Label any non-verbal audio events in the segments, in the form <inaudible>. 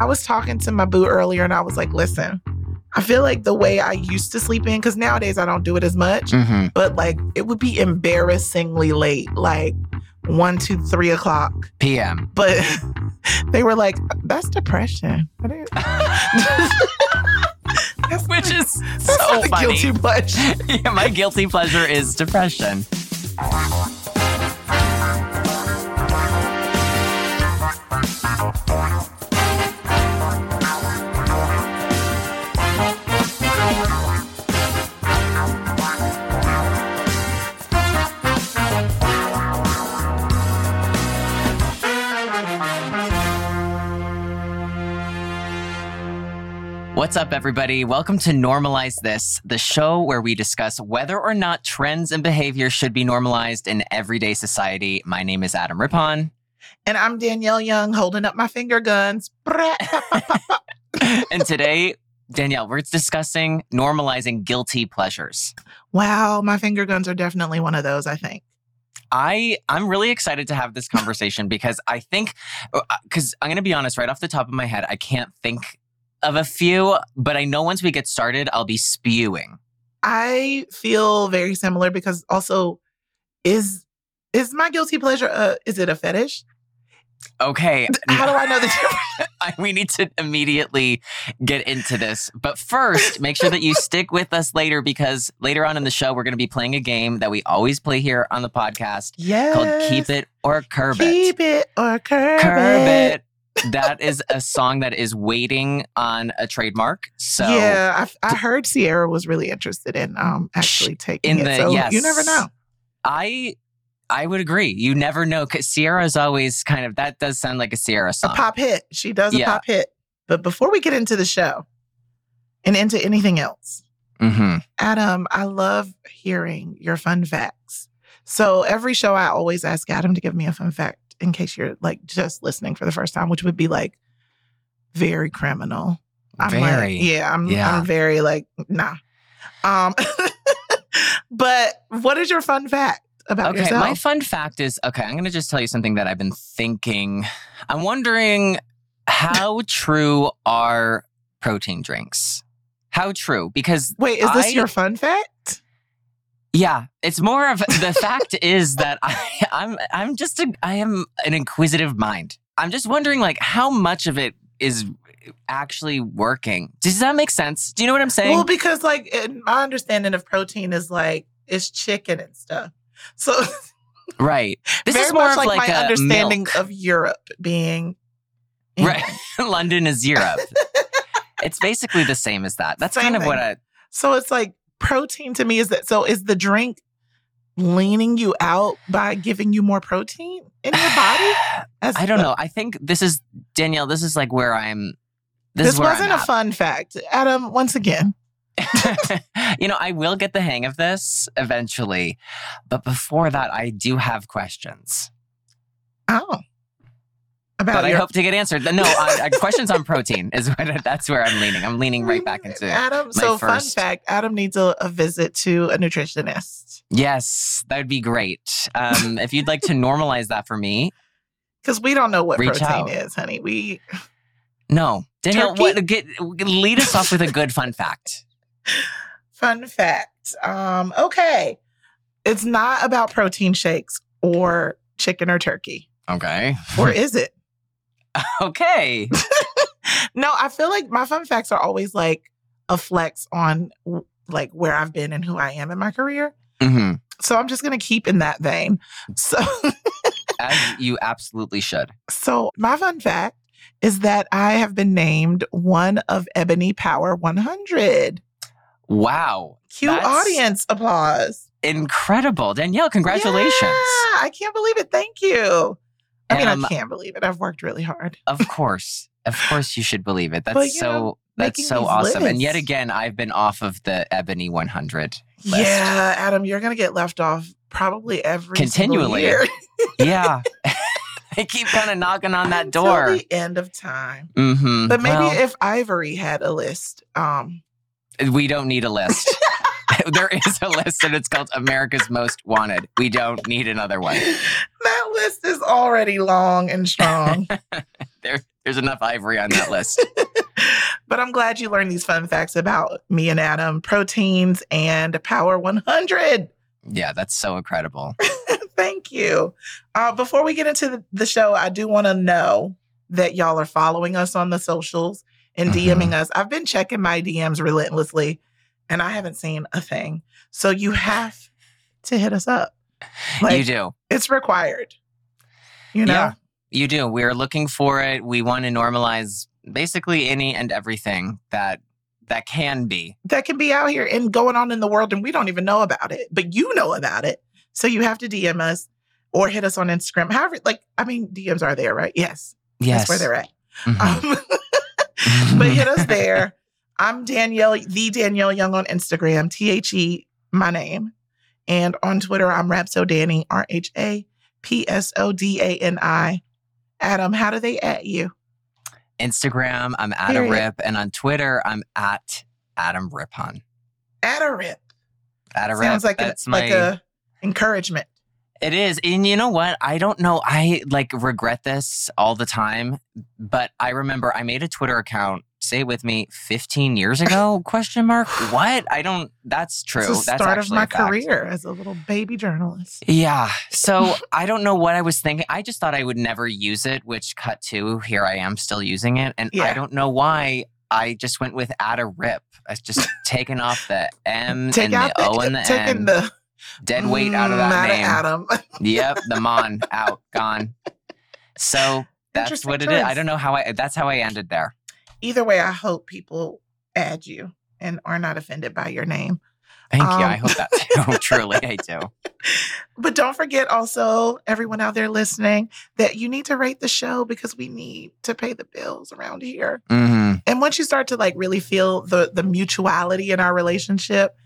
I was talking to my boo earlier and I was like, listen, I feel like the way I used to sleep in, because nowadays I don't do it as much, Mhm. but like it would be embarrassingly late, like one, two, three o'clock. PM. But <laughs> they were like, that's depression. <laughs> That's Which is so funny. guilty pleasure. <laughs> yeah, my guilty pleasure is depression. What's up, everybody? Welcome to Normalize This, the show where we discuss whether or not trends and behavior should be normalized in everyday society. My name is Adam Rippon. And I'm Danielle Young holding up my finger guns. <laughs> and today, Danielle, we're discussing normalizing guilty pleasures. wow, my finger guns are definitely one of those, I think. I I'm really excited to have this conversation because I think uh, because I'm going to be honest right off the top of my head I can't think of a few but I know once we get started I'll be spewing. I feel very similar because also is is my guilty pleasure uh is it a fetish? Okay. <laughs> How do I know the difference? <laughs> I- we need to immediately get into this. But first, make sure that you <laughs> stick with us later because later on in the show, we're going to be playing a game that we always play here on the podcast Yes. called Keep It or Curb It. Keep it or curb, Curb it. It. That is a song that is waiting on a trademark. So, yeah, I, I heard Ciara was really interested in um actually taking in it. the- so yes. you never know. I. I would agree. You never know because Ciara's always kind of that does sound like a Ciara song. A pop hit. She does a Yeah. pop hit. But before we get into the show and into anything else, hmm Adam, I love hearing your fun facts. So every show, I always ask Adam to give me a fun fact in case you're like just listening for the first time, which would be like very criminal. I'm Very. like, yeah, I'm, Yeah. I'm very like, nah. Um, <laughs> but what is your fun fact about Okay, yourself? my fun fact is okay, I'm to just tell you something that I've been thinking. I'm wondering how <laughs> true are protein drinks? How true? Because Wait, is this I- your fun fact? Yeah, it's more of the fact is that I, I'm I'm just a I am an inquisitive mind. I'm just wondering like how much of it is actually working. Does that make sense? Do you know what I'm saying? Well, because like in my understanding of protein is like it's chicken and stuff. So right. This is more like, like, my understanding milk. of Europe being <laughs> Right. London is Europe. <laughs> it's basically the same as that. That's Same kind of what. I So it's like protein to me is that so is the drink leaning you out by giving you more protein in your body? <sighs> As I don't know. I think this is Danielle. This is like where I'm. This, This, is where wasn't I'm a fun fact. Adam, once again, <laughs> you know, I will get the hang of this eventually, but before that, I do have questions. oh. About But I hope to get answered. No, I, questions on protein is <laughs> what. That's where I'm leaning. I'm leaning right back into. It. Adam. So fun fact, Adam needs a, a visit to a nutritionist. Yes, that would be great. Um, if you'd like to normalize that for me, Because we don't know what protein out. is, honey. We no, Danielle. Turkey? What? Get lead us off with a good fun fact. Fun fact. Um, okay. It's not about protein shakes or chicken or turkey. Okay. Or <laughs> is it? <laughs> okay. <laughs> No, I feel like my fun facts are always like a flex on like where I've been and who I am in my career. hmm So I'm just gonna keep in that vein. So <laughs> As you absolutely should. so my fun fact is that I have been named one of Ebony Power 100. Wow. Cue That's- audience applause. Incredible. Danielle, congratulations. Yeah, I can't believe it. Thank you. I mean, Um, I can't believe it. I've worked really hard. Of course. Of course you should believe it. <laughs> That's But, so know, that's so awesome. And yet again, I've been off of the Ebony 100. list. Yeah, Adam, you're gonna get left off probably every Continually. <laughs> Yeah. <laughs> I keep kind of knocking on that until door. the end of time. hmm But maybe if Ivory had a list, um, we don't need a list. <laughs> there is a list and it's called America's Most Wanted. We don't need another one. that list is already long and strong. <laughs> there, there's enough ivory on that list. <laughs> but I'm glad you learned these fun facts about me and Adam, proteins, and Power 100. Yeah, that's so incredible. Thank you. Uh, before we get into the, show, I do want to know that y'all are following us on the socials and Mhm. DMing us. I've been checking my DMs relentlessly and I haven't seen a thing. So you have to hit us up. you do. it's required. You know? Yeah. You do. We're looking for it. We want to normalize basically any and everything that that can be. that can be out here and going on in the world and we don't even know about it, but you know about it. So you have to DM us or hit us on Instagram. However, like, I mean, DMs are there, right? Yes. Yes. That's where they're at. Mhm. Um, <laughs> <laughs> but hit us there. I'm Danielle, the Danielle Young on Instagram, T H E, my name. And on Twitter, I'm Rhapso Dani, R H A P S O D A N I. Adam, how do they at you? Instagram, I'm at a rip, and on Twitter, I'm at Adam Rippon. At a rip. At a rip. Sounds like, a, my. like a encouragement. It is. And you know what? I don't know. I like regret this all the time, but I remember I made a Twitter account, say it with me, 15 years ago? <laughs> Question mark. What? I don't that's true. It's the That's start of my career as a little baby journalist. Yeah. So <laughs> I don't know what I was thinking. I just thought I would never use it, which cut to here I am still using it. And I don't know why I just went with at a rip. I just taken off the M Take and the O and the taking N. the Dead weight out of that name. Adam. <laughs> Yep, the mon out, gone. So that's what it is. I don't know how I. That's how I ended there. Either way, I hope people add you and are not offended by your name. Thank you. Um, I hope that too. <laughs> Truly, I do. But don't forget also, everyone out there listening, that you need to rate the show because we need to pay the bills around here. hmm And once you start to like really feel the the mutuality in our relationship,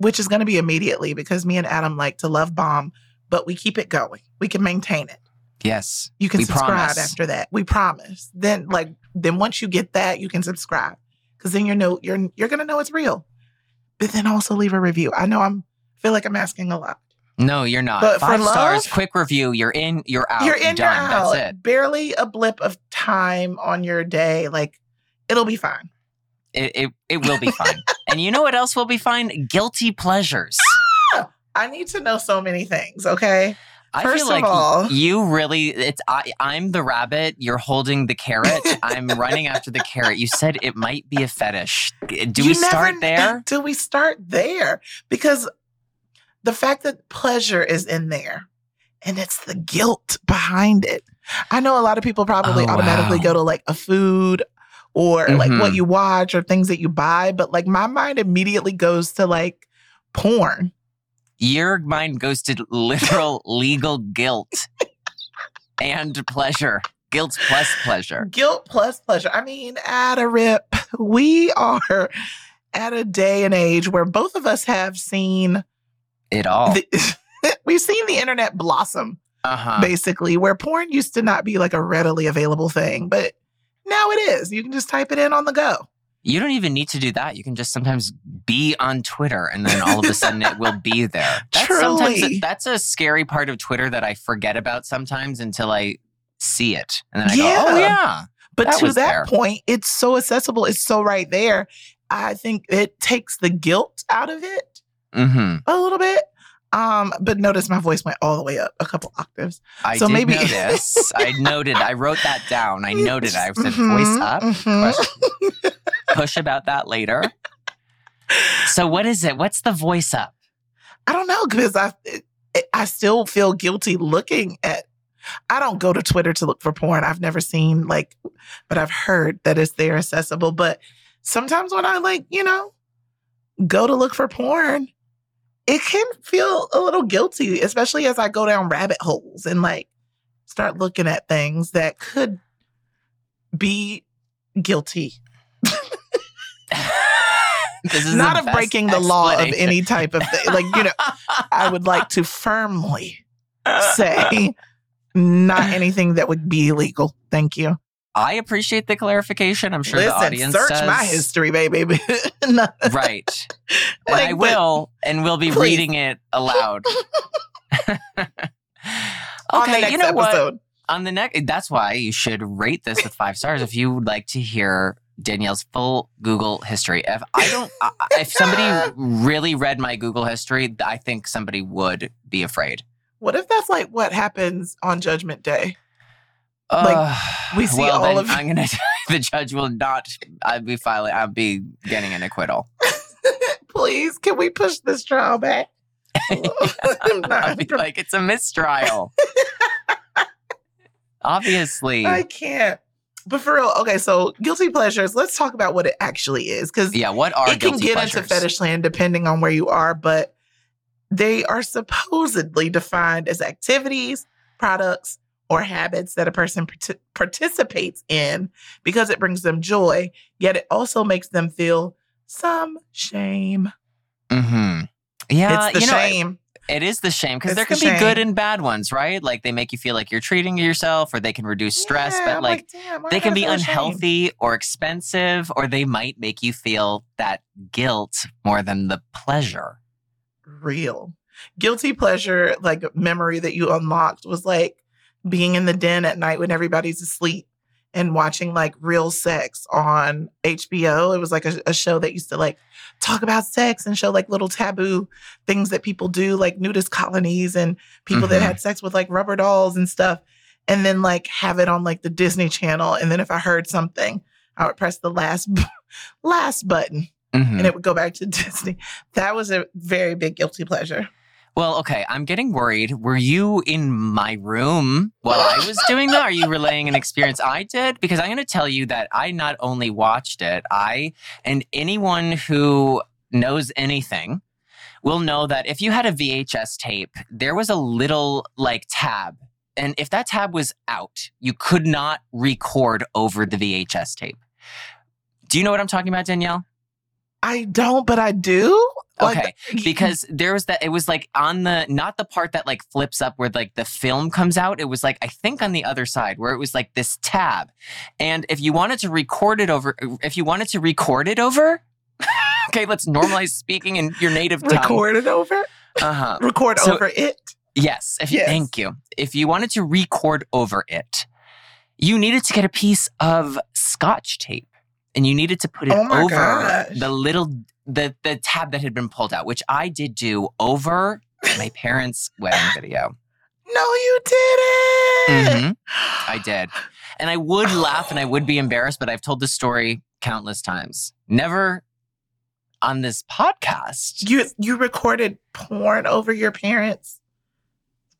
which is going to be immediately because me and Adam like to love bomb, but we keep it going. We can maintain it. Yes. You can subscribe promise. after that. We promise. Then like then once you get that, you can subscribe because then you know you're you're gonna know it's real. But then also leave a review. I know I'm feel like I'm asking a lot. No, you're not. But for Five stars. Quick review. You're in. You're out. you're in, done. you're out. Barely a blip of time on your day. Like it'll be fine. It it, it will be fine. <laughs> and you know what else will be fine? Guilty pleasures. Ah, I need to know so many things. Okay. I First feel of like all- you really it's I I'm the rabbit, you're holding the carrot, I'm <laughs> running after the carrot. You said it might be a fetish. Do we never start kn- there? <laughs> Do we start there? Because the fact that pleasure is in there and it's the guilt behind it. I know a lot of people probably Oh, automatically wow. go to like a food or like what Mhm. you watch or things that you buy, but like my mind immediately goes to like porn. Your mind goes to literal <laughs> legal guilt and pleasure. Guilt plus pleasure. Guilt plus pleasure. I mean, at a rip, we are at a day and age where both of us have seen It all. the, <laughs> we've seen the internet blossom Uh-huh. basically, where porn used to not be like a readily available thing, but now it is. You can just type it in on the go. You don't even need to do that. You can just sometimes be on Twitter and then all of a sudden it will be there. <laughs> That's sometimes Truly. that's a scary part of Twitter that I forget about sometimes until I see it. And then I Yeah. go, "Oh yeah." But That to that there. point, it's so accessible. It's so right there. I think it takes the guilt out of it Mhm. a little bit. Um, but notice my voice went all the way up a couple octaves. I So did maybe- notice. I <laughs> noted. I wrote that down. I noted. I said voice Mhm, up. mhm. Push about that later. So what is it? What's the voice up? I don't know because I I still feel guilty looking at. I don't go to Twitter to look for porn. I've never seen like, but I've heard that it's there accessible. But sometimes when I like, you know, go to look for porn, it can feel a little guilty, especially as I go down rabbit holes and like start looking at things that could be guilty. <laughs> this is Not of breaking the law of any type of thing. Like, you know, I would like to firmly say <laughs> not anything that would be illegal. Thank you. I appreciate the clarification. I'm sure Listen, the audience search does. my history, baby. <laughs> No, Right. <laughs> And like, I will, and we'll be Please. reading it aloud. <laughs> on the okay, next you know what? On the next, that's why you should rate this with five stars if you would like to hear Danielle's full Google history. If I don't, I- if somebody really read my Google history, I think somebody would be afraid. What if that's like what happens on Judgment Day? Like, Uh, we see well, all of- I'm gonna. <laughs> the judge will not. I'll be filing. I'll be getting an acquittal. <laughs> Please, can we push this trial back? <laughs> I'm I'll be like, it's a mistrial. Obviously, I can't. But for real, okay, so guilty pleasures, let's talk about what it actually is. Because yeah. What are it can get pleasures? into fetish land depending on where you are, but they are supposedly defined as activities, products, or habits that a person parti- participates in because it brings them joy, yet it also makes them feel some shame. Mm-hmm. Yeah, it's the you know, shame. It is the shame because there the can be good and bad ones, right? Like they make you feel like you're treating yourself, or they can reduce stress, Yeah, but I'm like, they can be unhealthy or expensive, or they might make you feel that guilt more than the pleasure. real. Guilty pleasure, like memory that you unlocked, was like being in the den at night when everybody's asleep and watching like real sex on HBO. It was like a, a show that used to like talk about sex and show like little taboo things that people do, like nudist colonies and people that Mhm. had sex with like rubber dolls and stuff. And then like have it on like the Disney Channel. And then if I heard something, I would press the last last button Mhm. and it would go back to <laughs> Disney. That was a very big guilty pleasure. Well, okay, I'm getting worried. Were you in my room while I was doing that? Are you relaying an experience I did? Because I'm going to tell you that I not only watched it, I and anyone who knows anything will know that if you had a VHS tape, there was a little like tab. And if that tab was out, you could not record over the VHS tape. Do you know what I'm talking about, Danielle? I don't, but I do. Like, Okay, <laughs> because there was that it was like on the not the part that like flips up where like the film comes out it was like i think on the other side where it was like this tab and if you wanted to record it over if you wanted to record it over <laughs> okay let's normalize speaking in your native tongue record it over, uh-huh record So- over it. yes if Yes. thank you if you wanted to record over it you needed to get a piece of scotch tape and you needed to put it Oh over gosh. the little the the tab that had been pulled out which i did do over my <laughs> parents wedding video. No, you didn't. Mhm, i did. And i would <sighs> laugh and i would be embarrassed but i've told this story countless times. Never on this podcast. You you recorded porn over your parents'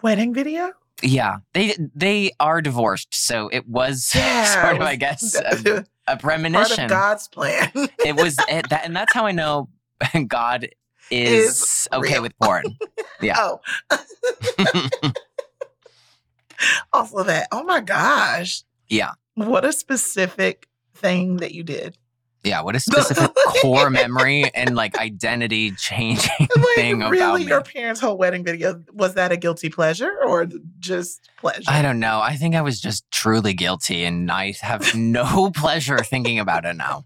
wedding video. yeah. They they are divorced so it was Yeah, sort of i guess. A, Part a premonition of God's plan. it was <laughs> it, that, and that's how I know <laughs> God is, Is okay real. with porn. <laughs> Yeah. Oh, also that. Oh my gosh. Yeah. What a specific thing that you did. Yeah, what a specific <laughs> core memory and like identity changing <laughs> Like, thing really, about me. Really your parents' whole wedding video was that a guilty pleasure or just pleasure? I don't know. I think I was just truly guilty, and I have no <laughs> pleasure thinking about it now.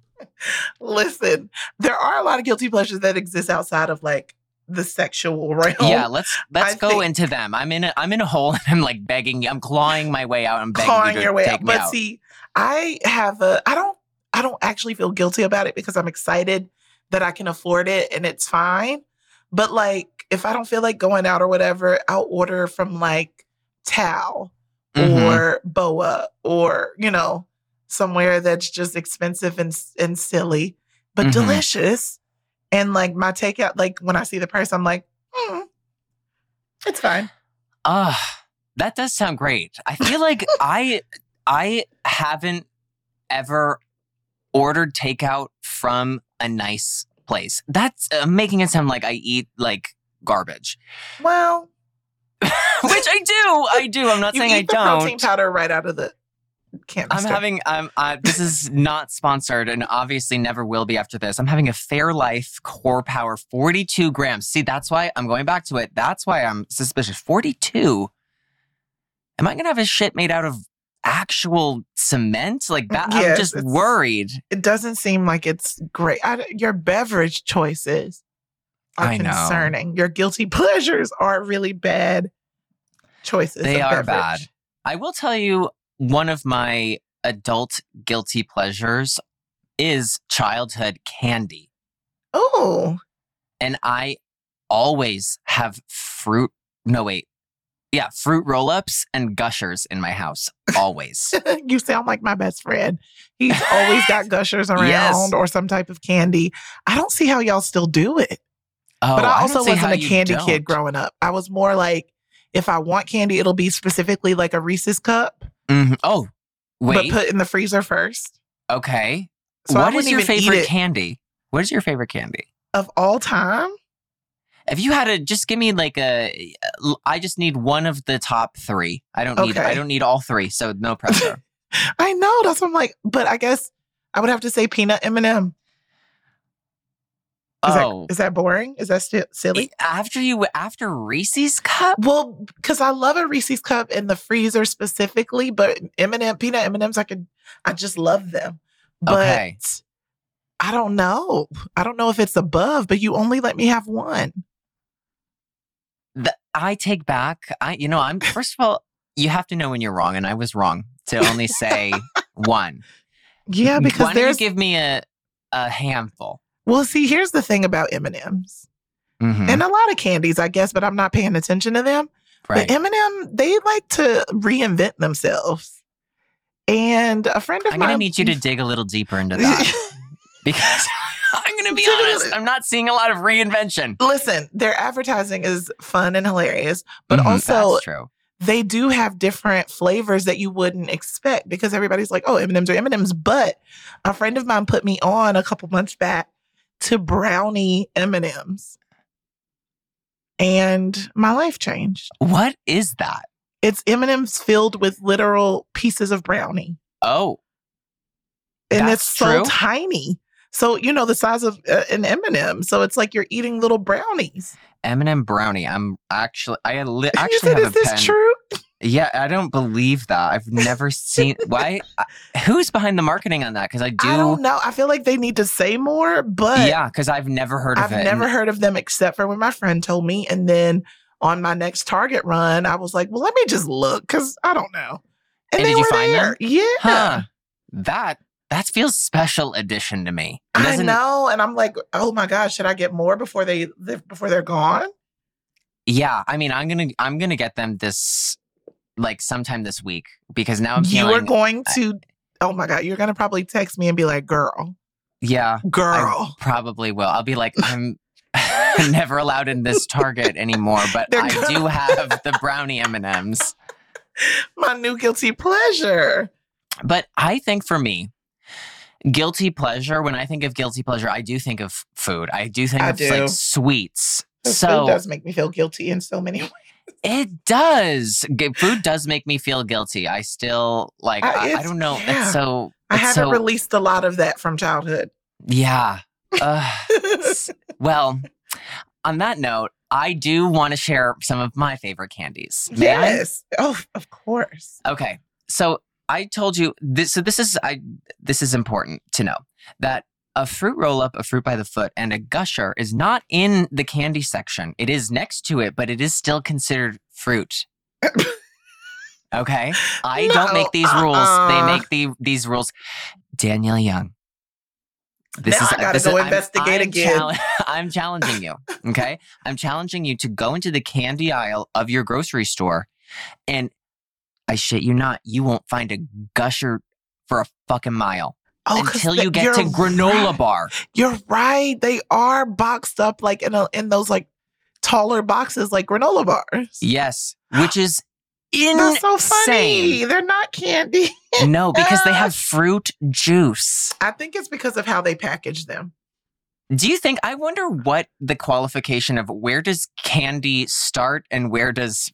Listen, there are a lot of guilty pleasures that exist outside of like the sexual realm. Yeah, let's let's I go think- into them. I'm in a I'm in a hole, and I'm like begging you. I'm clawing my way out. I'm begging clawing you to your way take out. me But out. see, I have a I don't I don't actually feel guilty about it because I'm excited that I can afford it and it's fine. But like if I don't feel like going out or whatever, I'll order from like Tao Mhm. or Boa or, you know, somewhere that's just expensive and and silly, but Mhm. delicious. And like my takeout, like when I see the price, I'm like, hmm, it's fine. Ah, that does sound great. I feel like I I haven't ever ordered takeout from a nice place. That's uh, making it sound like I eat like garbage, Well, <laughs> which I do. I do. I'm not <laughs> you saying eat I the protein don't. powder right out of the. I'm having. Um, uh, this is not sponsored, and obviously never will be after this. I'm having a Fairlife Core Power 42 grams. See, that's why I'm going back to it. That's why I'm suspicious. 42. Am I gonna have a shit made out of actual cement like that? I'm just worried. it doesn't seem like it's great. I, your beverage choices are I know. concerning. Your guilty <laughs> pleasures are really bad choices. They are beverage. bad. I will tell you one of my adult guilty pleasures is childhood candy. Oh, And I always have fruit. No, wait. Yeah, fruit roll ups and gushers in my house. Always. <laughs> you sound like my best friend. He's always got <laughs> gushers around Yes. or some type of candy. I don't see how y'all still do it. Oh, but I also how wasn't a candy don't. kid growing up. I was more like, if I want candy, it'll be specifically like a Reese's cup, Mhm. Oh, but put in the freezer first. okay. So I what is your favorite candy? What is your favorite candy? Of all time, If you had to just give me like a, I just need one of the top three. I don't need. I don't need all three. So no <laughs> pressure. I know that's what I'm like. But I guess I would have to say peanut M and M. Is oh, that is that boring? Is that still silly? after you after Reese's cup. Well, because I love a Reese's cup in the freezer specifically, but M&M peanut M and M's, I could, I just love them. But Okay. I don't know. I don't know if it's above, but you only let me have one. The, I take back. I you know I'm first of all you have to know when you're wrong, and I was wrong to only say one. Yeah, because Why there's. give me a a handful? well, see, here's the thing about M and M's and a lot of candies, I guess, but I'm not paying attention to them. right. But M&M, they like to reinvent themselves. And a friend of mine I'm gonna need you to dig a little deeper into that <laughs> because I'm gonna be Dig honest. I'm not seeing a lot of reinvention. Listen, their advertising is fun and hilarious, but Mhm, also that's true. they do have different flavors that you wouldn't expect because everybody's like, "Oh, M&Ms are M&Ms." But a friend of mine put me on a couple months back to brownie M&Ms, and my life changed. What is that? It's M&Ms filled with literal pieces of brownie, Oh, and it's so true? tiny. So you know the size of uh, an M&M. So it's like you're eating little brownies. M&M brownie. I'm actually I li- <laughs> you actually said, have "Is a this pen. true?" Yeah, I don't believe that. I've never seen why. <laughs> Who's behind the marketing on that? Because I do. I don't know. I feel like they need to say more, but yeah, because I've never heard of I've it. never and- heard of them except for when my friend told me. And then on my next Target run, I was like, well, let me just look because I don't know. And, And they did you were find there. them? Yeah. Huh? That that feels special edition to me. I know. And I'm like, oh my gosh, should I get more before they before they're gone? Yeah, I mean, I'm gonna I'm gonna get them this like sometime this week because now I'm You are going to oh my God, you're gonna probably text me and be like, girl, yeah, I girl. probably will. I'll be like, <laughs> I'm never allowed in this Target anymore, but They're I gonna- do have the <laughs> brownie M and M's. My new guilty pleasure. But I think for me, guilty pleasure. When I think of guilty pleasure, I do think of food. I do think I of do. like sweets. So food does make me feel guilty in so many <laughs> ways. It does. Food does make me feel guilty. I still like. Uh, I, I don't know. yeah. It's so. I haven't so, released a lot of that from childhood. Yeah. <laughs> Ugh. S- well, on that note, I do want to share some of my favorite candies. May I? yes. Oh, of course. Okay. So I told you this. So this is I. This is important to know that a fruit roll up, a fruit by the foot, and a gusher is not in the candy section. It is next to it, but it is still considered fruit. <laughs> Okay. I don't make these rules. They uh-uh. make the these rules. Danielle Young. This Now I gotta go I'm- investigate I'm again. chal- <laughs> I'm challenging you. Okay. I'm challenging you to go into the candy aisle of your grocery store and I shit you not, you won't find a gusher for a fucking mile Oh, until you get to granola right. bar. You're right. They are boxed up like in a, in those like taller boxes like granola bars. Yes, which is <gasps> insane. So funny. They're not candy. <laughs> No, because they have fruit juice. I think it's because of how they package them. Do you think? I wonder what the qualification of where does candy start and where does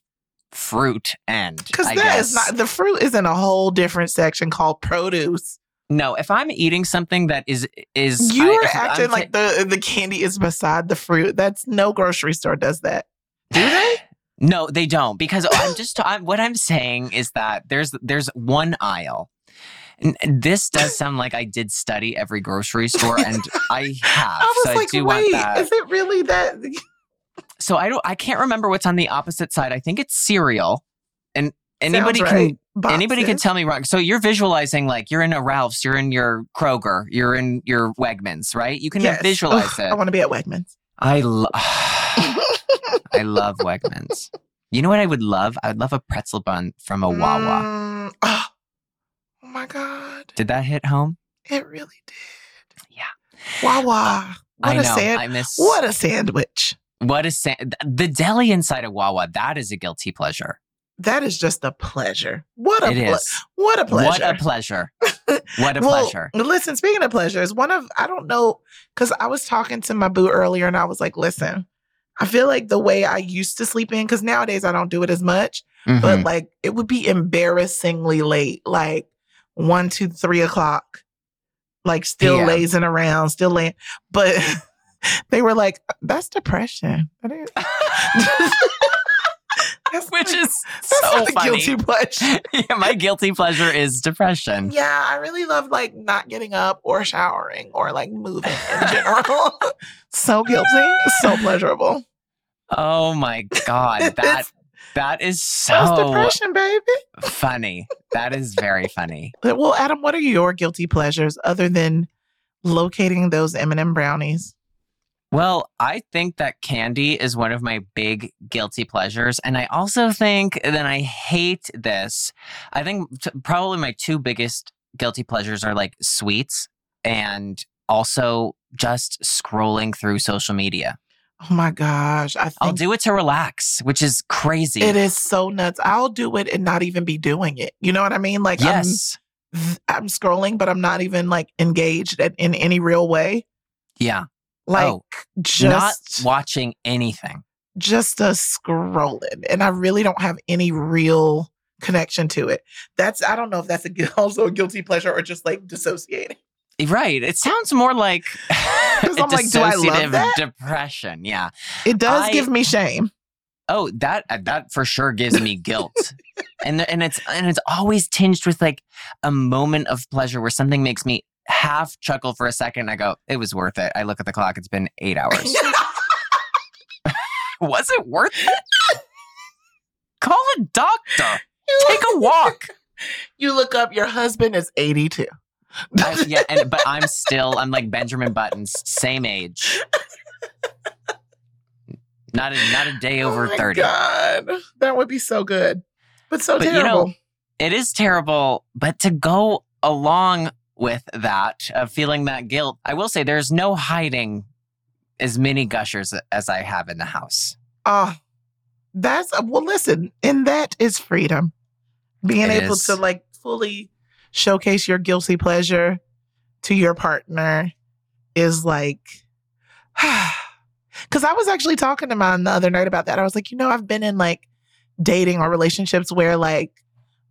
fruit end? Because that is guess. not the fruit is in a whole different section called produce. No, if I'm eating something that is is You are acting ta- like the the candy is beside the fruit. That's no grocery store does that. Do they? <sighs> No, they don't because I'm just I'm, what I'm saying is that there's there's one aisle. And this does sound like I did study every grocery store, and <laughs> I have. I was so like, I do wait, want that. is it really that? So I don't. I can't remember what's on the opposite side. I think it's cereal, and anybody Sounds can right. anybody can tell me wrong. So you're visualizing like you're in a Ralph's, you're in your Kroger, you're in your Wegmans, right? You can Yes. visualize Ugh, it. I want to be at Wegmans. I love <sighs> I love Wegmans. You know what I would love? I would love a pretzel bun from a Wawa. Mm, oh, oh my God. Did that hit home? It really did. Yeah. Wawa. What I a know. sand- I miss what a sandwich. What is sa- the deli inside of Wawa? That is a guilty pleasure. That is just a pleasure. What a It ple- is. what a pleasure. What a pleasure. <laughs> What a Well, pleasure. Listen, speaking of pleasures, one of I don't know because I was talking to my boo earlier and I was like, listen, I feel like the way I used to sleep in because nowadays I don't do it as much, but Mhm. like it would be embarrassingly late, like one, two, three o'clock, like still PM. lazing around, still laying. <laughs> But <laughs> they were like, that's depression. <laughs> <laughs> That is- That's Which not- is so funny. guilty pleasure. yeah, my guilty pleasure is depression. Yeah, I really love like not getting up or showering or like moving in general. so guilty, so pleasurable. Oh my god, that that is That's so depression, baby. funny. That is very funny. Well, Adam, what are your guilty pleasures other than locating those M&M brownies? Well, I think that candy is one of my big guilty pleasures. And I also think that I hate this. I think t- probably my two biggest guilty pleasures are like sweets and also just scrolling through social media. Oh my gosh, I I'll do it to relax, which is crazy. it is so nuts. I'll do it and not even be doing it. You know what I mean? Like Yes. I'm I'm scrolling, but I'm not even like engaged in any real way. Yeah. Like Oh, just Not watching anything. just a scrolling and i really don't have any real connection to it that's i don't know if that's a, <laughs> also a guilty pleasure or just like dissociating Right. It sounds more like <laughs> I'm like, do I love that? depression. Yeah. it does I- give me shame Oh, that uh, that for sure gives me guilt. <laughs> and and it's and it's always tinged with like a moment of pleasure where something makes me half chuckle for a second. I go, it was worth it. I look at the clock, it's been eight hours. <laughs> <laughs> was it worth it? Call a doctor. Take a walk. <laughs> you look up your husband is 82 I- yeah, and but I'm still I'm like Benjamin Buttons, same age. Not a not a day oh over oh my 30. god that would be so good but so But you terrible know, it is terrible, but to go along with that, of feeling that guilt, I will say there's no hiding as many gushers as I have in the house. oh that's uh, well listen and that is freedom being It able is. to like fully showcase your guilty pleasure to your partner is like <sighs> because i was actually talking to mine the other night about that i was like you know i've been in like dating or relationships where like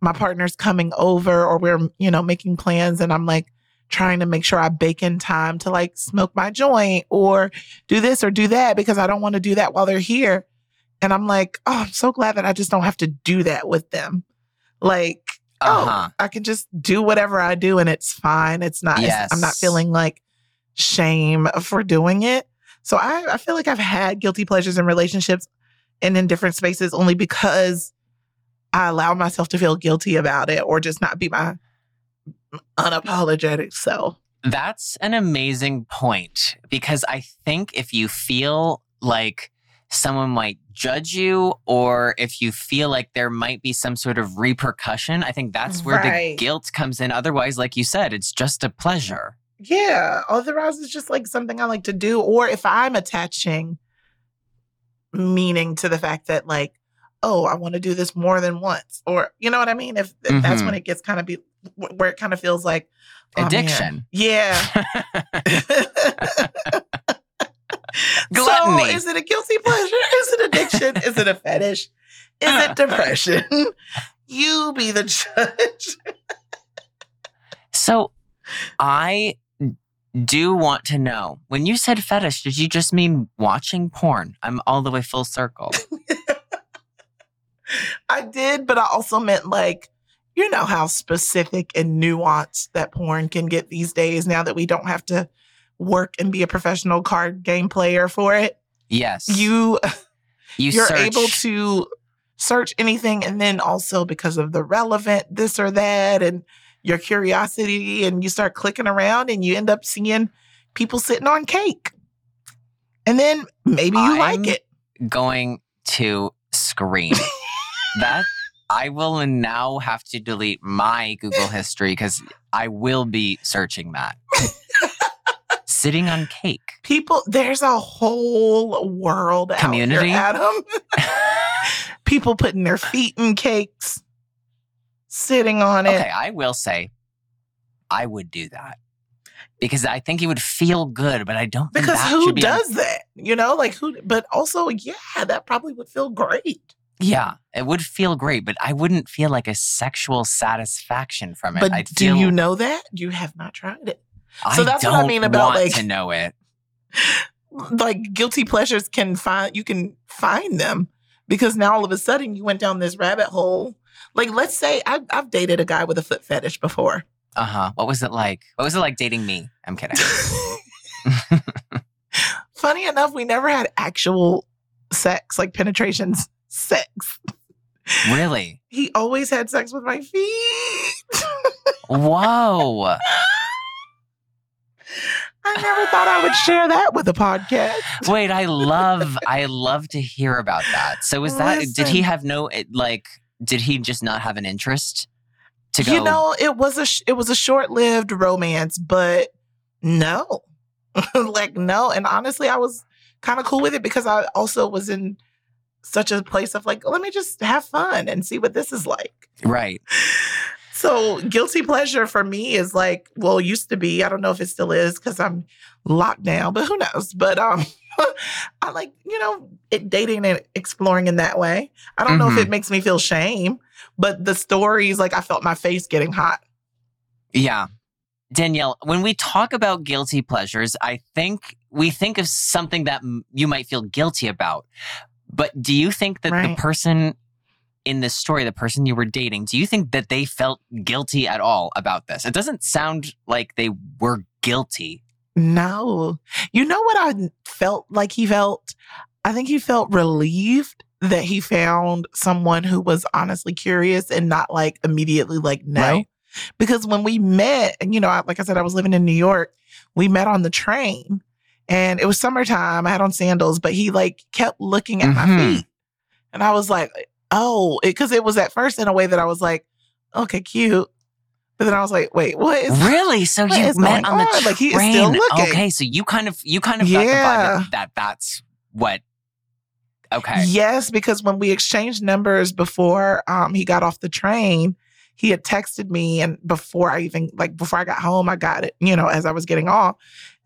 my partner's coming over or we're you know making plans and i'm like trying to make sure i bake in time to like smoke my joint or do this or do that because i don't want to do that while they're here and i'm like oh i'm so glad that i just don't have to do that with them like Uh-huh. oh, I can just do whatever I do and it's fine. It's not, it's- I'm not feeling like shame for doing it. So I, I feel like I've had guilty pleasures in relationships and in different spaces only because I allow myself to feel guilty about it or just not be my unapologetic self. That's an amazing point because I think if you feel like someone might judge you or if you feel like there might be some sort of repercussion, I think that's where the guilt comes in. Otherwise, like you said, it's just a pleasure. Yeah. Otherwise, it's just like something I like to do. Or if I'm attaching meaning to the fact that, like, oh, I want to do this more than once, or you know what I mean? If, if that's Mhm. when it gets kind of be where it kind of feels like oh, man. Addiction. Yeah. <laughs> <laughs> Gluttony. So, is it a guilty pleasure? Is it addiction? is it a fetish? Is it depression? <laughs> you be the judge. So I do want to know when you said fetish, did you just mean watching porn? I'm all the way full circle. <laughs> I did, but I also meant like, you know how specific and nuanced that porn can get these days now that we don't have to work and be a professional card game player for it. Yes. You you you're search, able to search anything. And then also because of the relevant this or that and your curiosity, and you start clicking around and you end up seeing people sitting on cake. And then maybe you I'm like it. Going to scream. <laughs> that I will now have to delete my Google history because I will be searching that. <laughs> Sitting on cake. People, there's a whole world Community? out here, Adam. <laughs> people putting their feet in cakes, sitting on it. Okay, I will say I would do that. Because I think it would feel good, but I don't think Because that who should be does that? You know, like who? But also, yeah, that probably would feel great. Yeah, it would feel great, but I wouldn't feel like a sexual satisfaction from it. But I'd do feel, you know that? You have not tried it. I so that's what I mean about, like- to know it. <laughs> Like guilty pleasures can find you can find them because now all of a sudden you went down this rabbit hole. Like, let's say I, I've dated a guy with a foot fetish before. Uh huh. What was it like? What was it like dating me? I'm kidding. <laughs> Funny enough, we never had actual sex, like penetrations sex. really? He always had sex with my feet. Whoa. I never thought I would share that with a podcast. Wait, I love I love to hear about that. So is that did he have no like did he just not have an interest to go You know, it was a it was a short lived romance, but no, <laughs> like no. And honestly, I was kind of cool with it because I also was in such a place of like, let me just have fun and see what this is like. Right. So guilty pleasure for me is like, well, used to be. I don't know if it still is because I'm locked down, but who knows? But um, <laughs> I like you know it, dating and exploring in that way. I don't know if it makes me feel shame, but the stories like I felt my face getting hot. Yeah. Danielle, when we talk about guilty pleasures, I think we think of something that m- you might feel guilty about. But do you think that the person in this story, the person you were dating, do you think that they felt guilty at all about this? It doesn't sound like they were guilty. No, you know what I felt like he felt. I think he felt relieved that he found someone who was honestly curious and not like immediately like no. Right. Because when we met, and you know, I- like I said, I was living in New York. We met on the train, and it was summertime. I had on sandals, but he like kept looking at my Mhm. feet, and I was like, "Oh," because it, was at first in a way that I was like, "Okay, cute," but then I was like, "Wait, what is?" Really? So you met going on the on? train? Like, he is still looking. Okay, so you kind of you kind of got the vibe Yeah. that, that that's what. Okay. Yes, because when we exchanged numbers before um, he got off the train, he had texted me, and before I even like before I got home, I got it. You know, as I was getting off,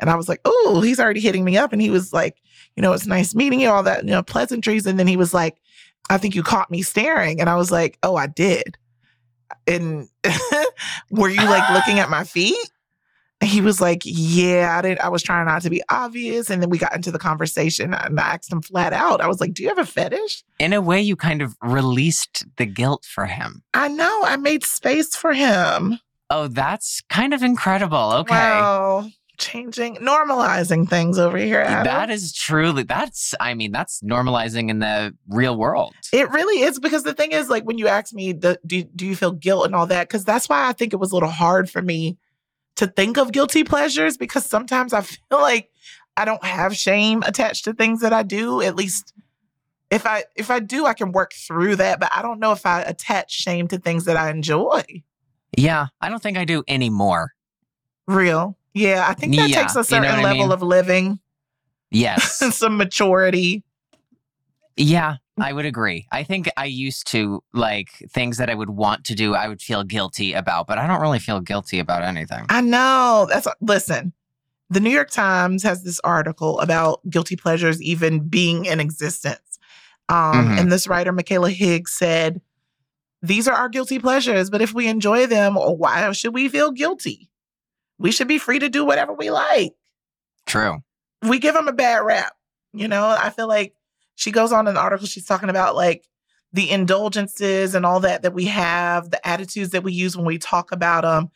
and I was like, "Oh, he's already hitting me up," and he was like, "You know, it's nice meeting you, all that, you know, pleasantries," and then he was like, "I think you caught me staring," and I was like, "Oh, I did." And <laughs> were you like looking at my feet? He was like, "Yeah, I didn't I was trying not to be obvious." And then we got into the conversation, and I asked him flat out. I was like, "Do you have a fetish?" In a way, you kind of released the guilt for him. I know. I made space for him. Oh, that's kind of incredible. Okay. Wow. Changing, normalizing things over here. Adam. That is truly, that's, I mean, that's normalizing in the real world. It really is because the thing is, like, when you ask me, the, do, do you feel guilt and all that? Because that's why I think it was a little hard for me to think of guilty pleasures because sometimes I <laughs> feel like I don't have shame attached to things that I do. At least if I if I do, I can work through that. But I don't know if I attach shame to things that I enjoy. Yeah. I don't think I do anymore. Real, yeah. I think that Yeah, takes a certain what I level mean? of living Yes. <laughs> some maturity. Yeah. I would agree. I think I used to like things that I would want to do, I would feel guilty about, but I don't really feel guilty about anything. I know. That's listen. The New York Times has this article about guilty pleasures even being in existence. Um, Mhm. And this writer, Michaela Higgs, said, These are our guilty pleasures, but if we enjoy them, why should we feel guilty? We should be free to do whatever we like. True. We give them a bad rap. You know, I feel like she goes on an article, she's talking about like the indulgences and all that that we have, the attitudes that we use when we talk about them.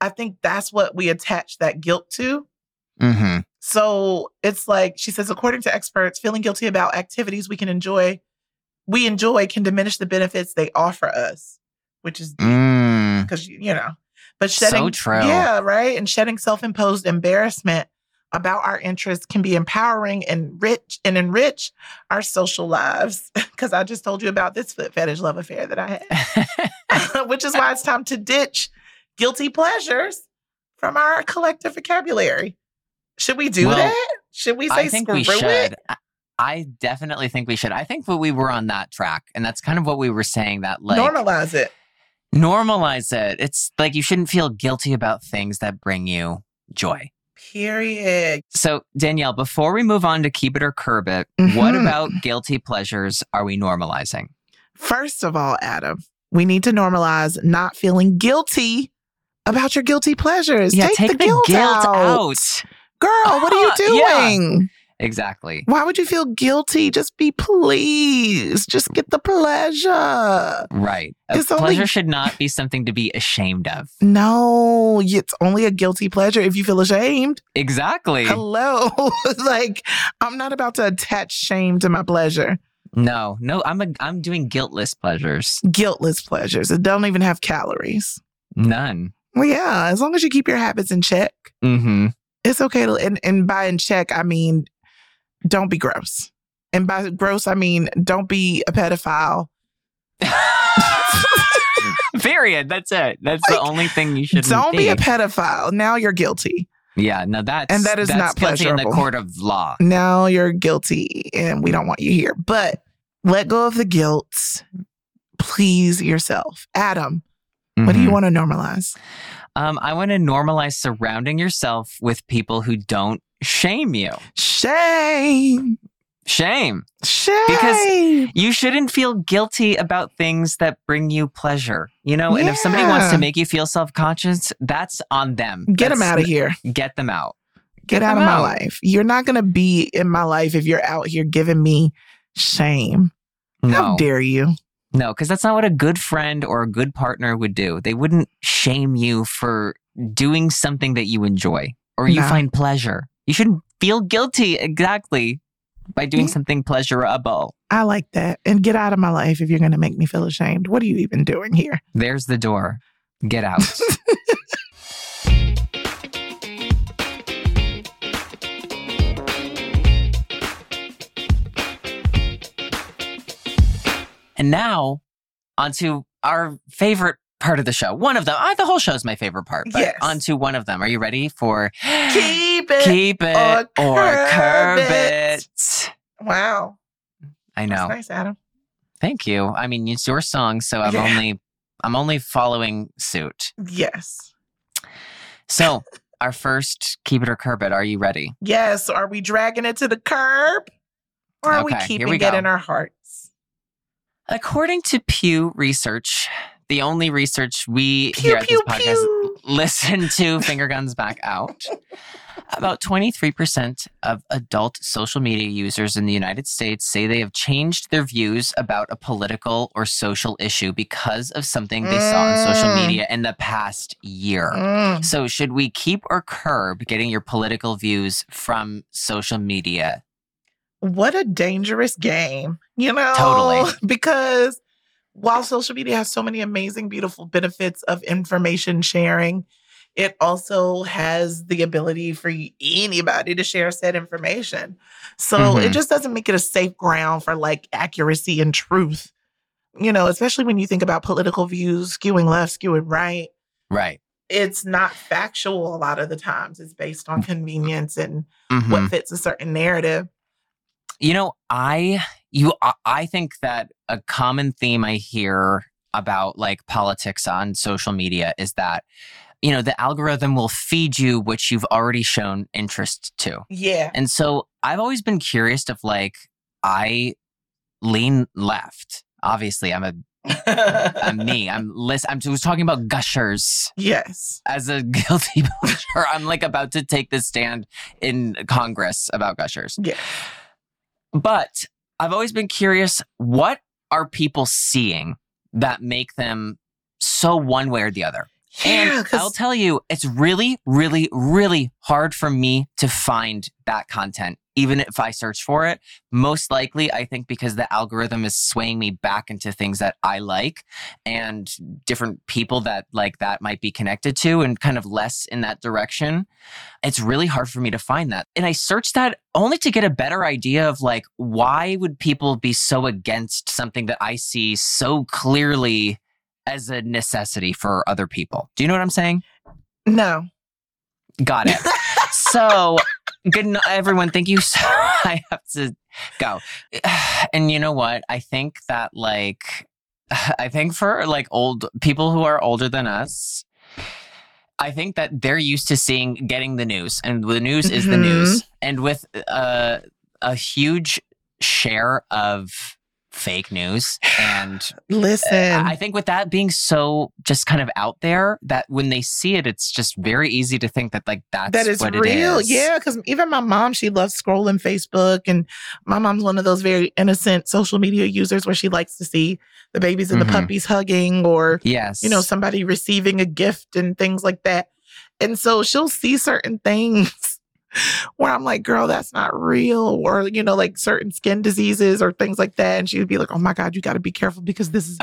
I think that's what we attach that guilt to. Mm-hmm. So it's like she says, according to experts, feeling guilty about activities we can enjoy we enjoy can diminish the benefits they offer us, which is Mm, because you know. But So shedding, true. yeah, right, and shedding self-imposed embarrassment about our interests can be empowering and rich and enrich our social lives. <laughs> Because I just told you about this foot fetish love affair that I had, <laughs> <laughs> which is why it's time to ditch guilty pleasures from our collective vocabulary. Should we do Well, that? Should we say I think we should. it? I- I definitely think we should. I think that we were on that track, and that's kind of what we were saying. That like Normalize it. normalize it. It's like you shouldn't feel guilty about things that bring you joy. Period. So Danielle, before we move on to keep it or curb it, what Mhm. about guilty pleasures are we normalizing? First of all, Adam, we need to normalize not feeling guilty about your guilty pleasures. take, the, guilt, out. Girl, what are you Yeah. Exactly. Why would you feel guilty? Just be pleased. Just get the pleasure. Right. It's only- pleasure should not be something to be ashamed of. No, it's only a guilty pleasure if you feel ashamed. Exactly. Hello. <laughs> like, I'm not about to attach shame to my pleasure. No, no, I'm a, I'm doing guiltless pleasures. Guiltless pleasures. It don't even have calories. None. Well, yeah, as long as you keep your habits in check, Mm-hmm. it's okay to, and, and by in check, I mean, don't be gross. And by gross, I mean, don't be a pedophile. <laughs> Period. That's it. That's the only thing you should don't be. be a pedophile. Now you're guilty. yeah, no, that's And that is that's not guilty in the court of law. Now you're guilty and we don't want you here. But let go of the guilt. Please yourself. Adam, what do you Mhm. want to normalize? Um, I want to normalize surrounding yourself with people who don't shame you. Shame. Shame. Shame. Because you shouldn't feel guilty about things that bring you pleasure. You know, and if somebody wants to make you feel self conscious, that's on them. Get them out of here. Get them out. Get out them of my out. life. You're not going to be in my life if you're out here giving me shame. How dare you? No, because that's not what a good friend or a good partner would do. They wouldn't shame you for doing something that you enjoy or you No. find pleasure. You shouldn't feel guilty exactly by doing something pleasurable. I like that. And get out of my life if you're going to make me feel ashamed. What are you even doing here? There's the door. Get out. <laughs> and now, onto our favorite part of the show. One of them. Uh, the whole show is my favorite part, but Yes. onto one of them. Are you ready for Keep it. keep it or or, curb curb it. it? Wow. I That's know. nice, Adam. Thank you. I mean, it's your song, so I'm Yeah. only I'm only following suit. Yes. So, our first keep it or curb it. Are you ready? Yes. Are we dragging it to the curb? Or are we Okay, keeping we it in our hearts? According to Pew Research, the only research we Pew, here at pew, this podcast pew. <laughs> listen to, <laughs> finger guns back out. About 23% of adult social media users in the United States say they have changed their views about a political or social issue because of something they saw on social Mm. media in the past year. Mm. So, should we keep or curb getting your political views from social media? What a dangerous game, you know? Totally. <laughs> Because while social media has so many amazing, beautiful benefits of information sharing, it also has the ability for anybody to share said information. So Mhm. it just doesn't make it a safe ground for like accuracy and truth. You know, especially when you think about political views skewing left, skewing right. Right. It's not factual a lot of the times. It's based on convenience and Mhm. what fits a certain narrative. You know, I you I- think that a common theme I hear about like politics on social media is that you know the algorithm will feed you what you've already shown interest to. Yeah. And so I've always been curious if like I lean left. Obviously, I'm a I'm <laughs> me. I'm list I'm I was talking about gushers yes. as a <laughs> guilty pleasure. I'm like about to take this stand in Congress about gushers. Yeah. But I've always been curious what are people seeing that make them so one way or the other? And I'll tell you, it's really, really, really hard for me to find that content, even if I search for it. Most likely, I think because the algorithm is swaying me back into things that I like and different people that like that might be connected to and kind of less in that direction. It's really hard for me to find that. And I searched that only to get a better idea of like, why would people be so against something that I see so clearly as a necessity for other people? Do you know what I'm saying? no. Got it. <laughs> so, good night, everyone. Thank you. So, <laughs> I have to go. <sighs> And you know what? I think that, like, <sighs> I think for like old people who are older than us, I think that they're used to seeing, getting the news, and the news is the news. And with uh, a huge share of fake news and Listen. I think with that being so just kind of out there, that when they see it, it's just very easy to think that like that's that is what real. it is. Yeah, because even my mom, she loves scrolling Facebook, and my mom's one of those very innocent social media users where she likes to see the babies and Mhm. the puppies hugging, or Yes. you know somebody receiving a gift and things like that. And so she'll see certain things where I'm like, girl, that's not real, or you know, like certain skin diseases or things like that, and she'd be like, oh my god, you got to be careful because this is.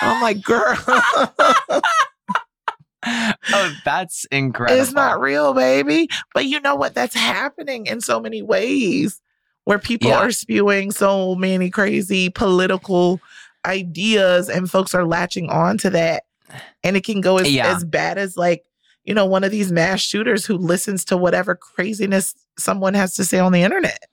I'm like, <laughs> girl. <laughs> oh, that's incredible. It's not real, baby. But you know what? That's happening in so many ways where people Yeah. are spewing so many crazy political ideas and folks are latching on to that. And it can go as, Yeah. as bad as like, you know, one of these mass shooters who listens to whatever craziness someone has to say on the internet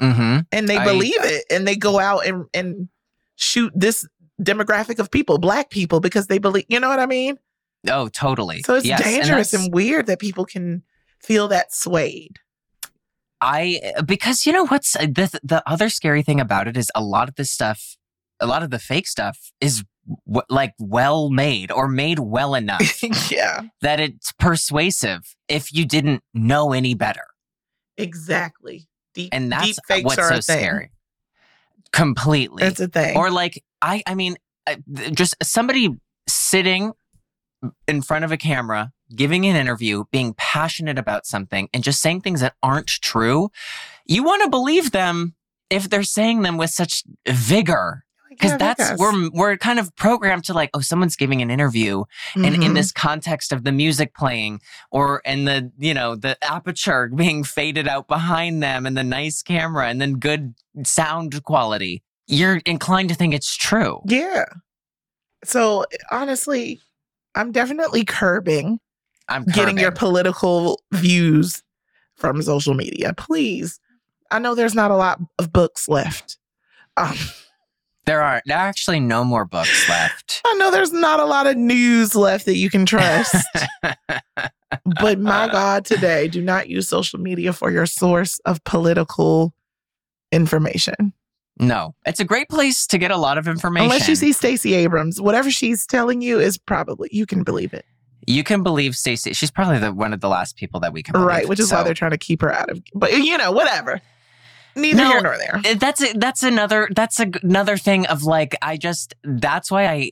hmm and they I- believe it and they go out and, and shoot this demographic of people, black people, because they believe, you know what I mean? Oh, totally. So it's Yes, dangerous that's- and weird that people can feel that swayed. I because you know what's uh, the the other scary thing about it is a lot of this stuff, a lot of the fake stuff is w- like well made or made well <laughs> enough yeah, that it's persuasive if you didn't know any better. exactly. Deep, and that's deep fakes what's are so a thing. scary. Completely. It's a thing. or like I, I mean, just somebody sitting in front of a camera, giving an interview, being passionate about something, and just saying things that aren't true. You want to believe them if they're saying them with such vigor. Because Yeah, that's we're we're kind of programmed to like, oh, someone's giving an interview, and in Mhm. this context of the music playing or and the you know the aperture <laughs> being faded out behind them and the nice camera and then good sound quality you're inclined to think it's true yeah. So honestly, I'm definitely curbing i'm getting your political views from social media. Please, I know there's not a lot of books left. Um, <laughs> there are there are actually no more books left I know there's not a lot of news left that you can trust. <laughs> but my God, today, do not use social media for your source of political information. no it's a great place to get a lot of information Unless you see Stacey Abrams, whatever she's telling you is probably you can believe it, you can believe Stacey. She's probably the one of the last people that we can believe, right? Which is why they're trying to keep her out of. But you know, whatever. Neither No, here nor there. Uh, that's a, that's another that's a, another thing of like I just that's why I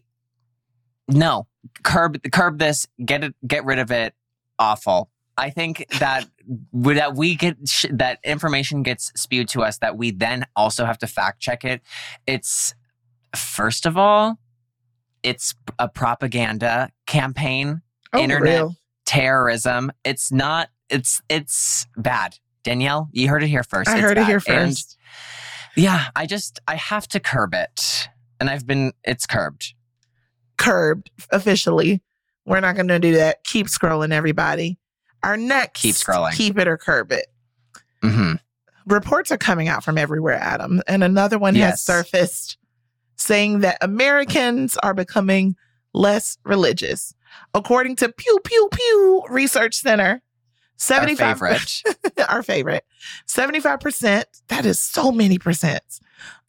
no curb curb this get it get rid of it awful. I think that <laughs> we- that we get sh- that information gets spewed to us that we then also have to fact check it. It's first of all, it's a propaganda campaign, Oh, internet. real. terrorism. It's not. It's it's bad. Danielle, you heard it here first. I It's heard it bad. here And first. yeah, I just I have to curb it. And I've been it's curbed. Curbed officially. We're not going to do that. Keep scrolling, everybody. Our next Keep scrolling. Keep it or curb it. Mm-hmm. reports are coming out from everywhere, Adam. And another one has surfaced saying that Americans are becoming less religious. According to Pew Pew Pew Research Center, Our 75 favorite. <laughs> our favorite. 75%, that is so many percent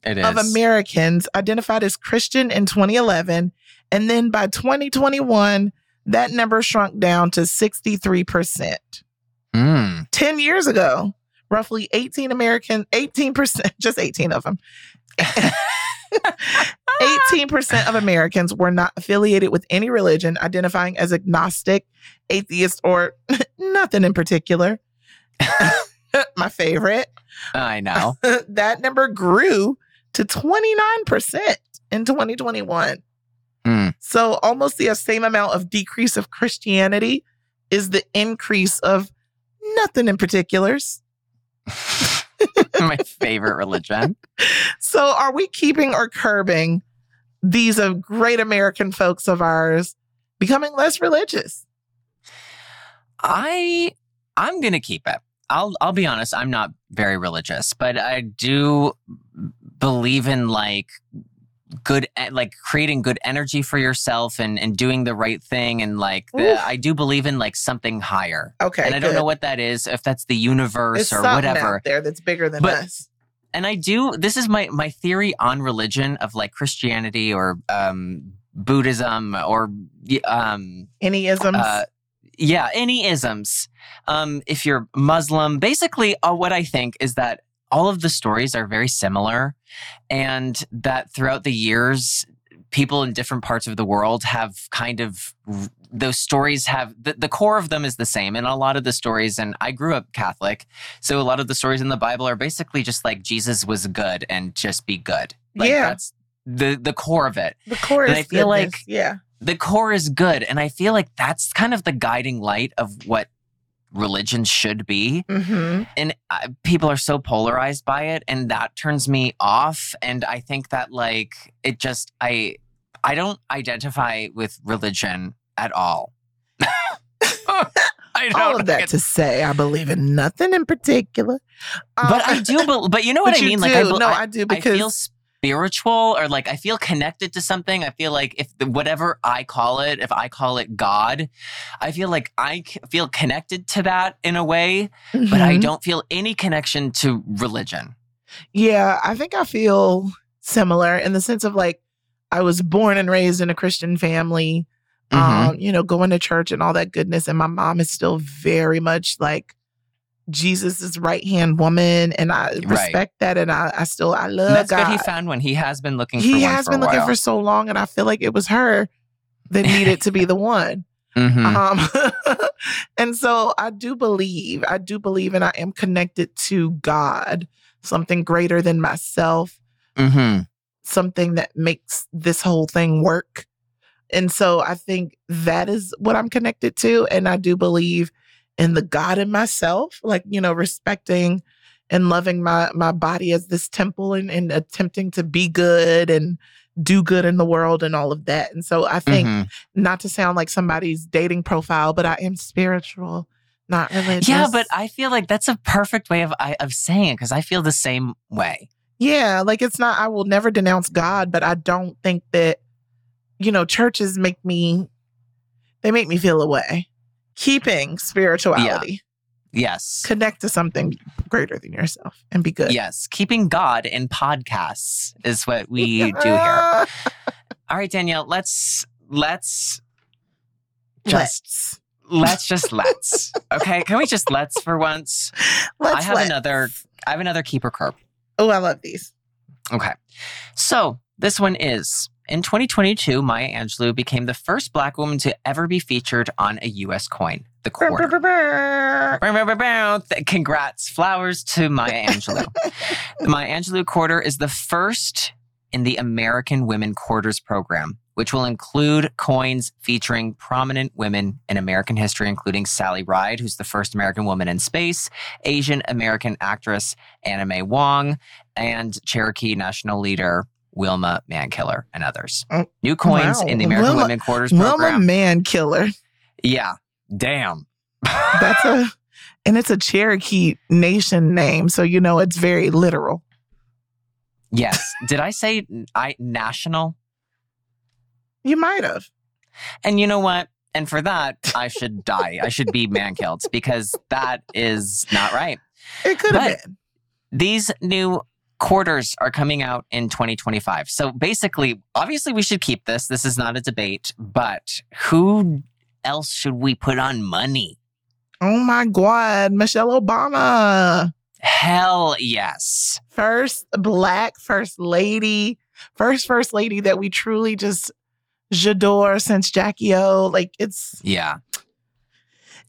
It is. of Americans identified as Christian in 2011. And then by 2021, that number shrunk down to 63%. Mm. 10 years ago, roughly 18 American, 18%, <laughs> just 18 of them, 18% of Americans were not affiliated with any religion, identifying as agnostic, atheist, or <laughs> nothing in particular. <laughs> My favorite. I know. <laughs> that number grew to 29% in 2021. Mm. So almost the same amount of decrease of Christianity is the increase of nothing in particulars. <laughs> My favorite religion. So are we keeping or curbing these uh, great American folks of ours becoming less religious? I I'm gonna keep it. I'll I'll be honest. I'm not very religious, but I do believe in like good like creating good energy for yourself and and doing the right thing and like the, I do believe in like something higher. Okay. and I don't know what that is. If that's the universe It's or whatever. out there that's bigger than But- us. and I do. This is my my theory on religion of like Christianity or um Buddhism or um Any isms? uh, yeah, any isms. Um, if you're Muslim, basically, uh, what I think is that all of the stories are very similar, and that throughout the years, people in different parts of the world have kind of those stories have the, the core of them is the same and a lot of the stories and i grew up catholic so a lot of the stories in the bible are basically just like jesus was good and just be good like Yeah. that's the the core of it the core and is I feel goodness. like- yeah. the core is good and i feel like that's kind of the guiding light of what religion should be. Hmm and uh, people are so polarized by it and that turns me off. And i think that like it just i i don't identify with religion at all. <laughs> I All don't of that to say, I believe in nothing in particular. but Um, i do bel but you know <laughs> what i mean? Do. like I, no, I, I, do I because feel spiritual or like I feel connected to something. I feel like if the, whatever I call it, if I call it God, I feel like I c- feel connected to that in a way, but I Mhm. don't feel any connection to religion. Yeah, I think I feel similar in the sense of like I was born and raised in a Christian family, Mhm. um, you know, going to church and all that goodness. And my mom is still very much like Jesus' right hand woman. And I Right. respect that. And I, I still, I love That's God. good. He found one. He has been looking. He has been looking for so long. And I feel like it was her that <laughs> needed to be the one. Mhm. Um, <laughs> and so I do believe, I do believe, and I am connected to God, something greater than myself, Mhm. something that makes this whole thing work. And so I think that is what I'm connected to. And I do believe in the God in myself, like, you know, respecting and loving my my body as this temple and, and attempting to be good and do good in the world and all of that. And so I think Mhm. not to sound like somebody's dating profile, but I am spiritual, not religious. Yeah, but I feel like that's a perfect way of I- of saying it because I feel the same way. yeah, like it's not, I will never denounce God, but I don't think that, you know, churches make me, they make me feel away. Keeping spirituality, Yes. connect to something greater than yourself and be good. Yes, keeping God in podcasts is what we do here. <laughs> All right, Danielle, let's let's just Let's. let's just let's. Okay, can we just let's for once? <laughs> Let's I have let's. another I have another keeper curb. Oh, I love these. Okay. So, this one is in 2022, Maya Angelou became the first black woman to ever be featured on a US coin, the quarter. Congrats. Flowers to Maya <laughs> Angelou. the Maya Angelou quarter is the first in the American Women Quarters program, which will include coins featuring prominent women in American history, including Sally Ride, who's the first American woman in space, Asian American actress Anna May Wong, and Cherokee National Leader Wilma Mankiller, and others. Oh, New coins wow. in the American Wilma- Women Quarters Wilma program. Man Killer. yeah. Damn. <laughs> That's a, and it's a Cherokee Nation name. So, you know, it's very literal. Yes. Did I say I national? You might have. And you know what? And for that, I should die. I should be man killed because that is not right. It could have been. These new quarters are coming out in 2025. So basically, obviously, we should keep this. This is not a debate, but who else should we put on money? Oh my God, Michelle Obama. Hell yes. First black first lady. first first lady that we truly just j'adore since Jackie O. Like it's Yeah.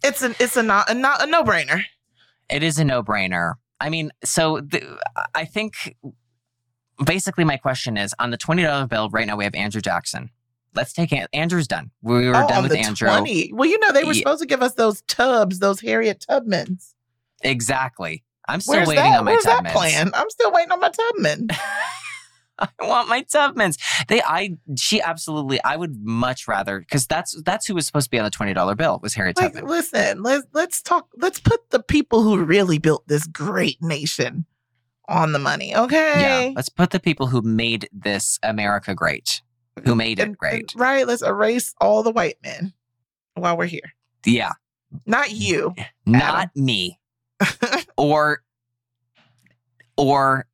it's an it's a not a not a no brainer. It is a no brainer. I mean, so the, I think basically my question is on the $20 bill, right now we have Andrew Jackson. Let's take An- Andrew's done. We were Oh, done on with the Andrew. 20. Well, you know they were Yeah. supposed to give us those tubs, those Harriet Tubmans. Exactly. I'm still Where's waiting that? on my Where's that plan? I'm still waiting on my Tubman. <laughs> <laughs> I want my Tubmans. They, I, she absolutely. I would much rather because that's that's who was supposed to be on the twenty dollar bill was Harriet Like, Tubman. listen, let's let's talk. Let's put the people who really built this great nation on the money. Okay. Yeah, let's put the people who made this America great, who made it And- great. and- right. Let's erase all the white men while we're here. Yeah, Not you. not me <laughs> or or.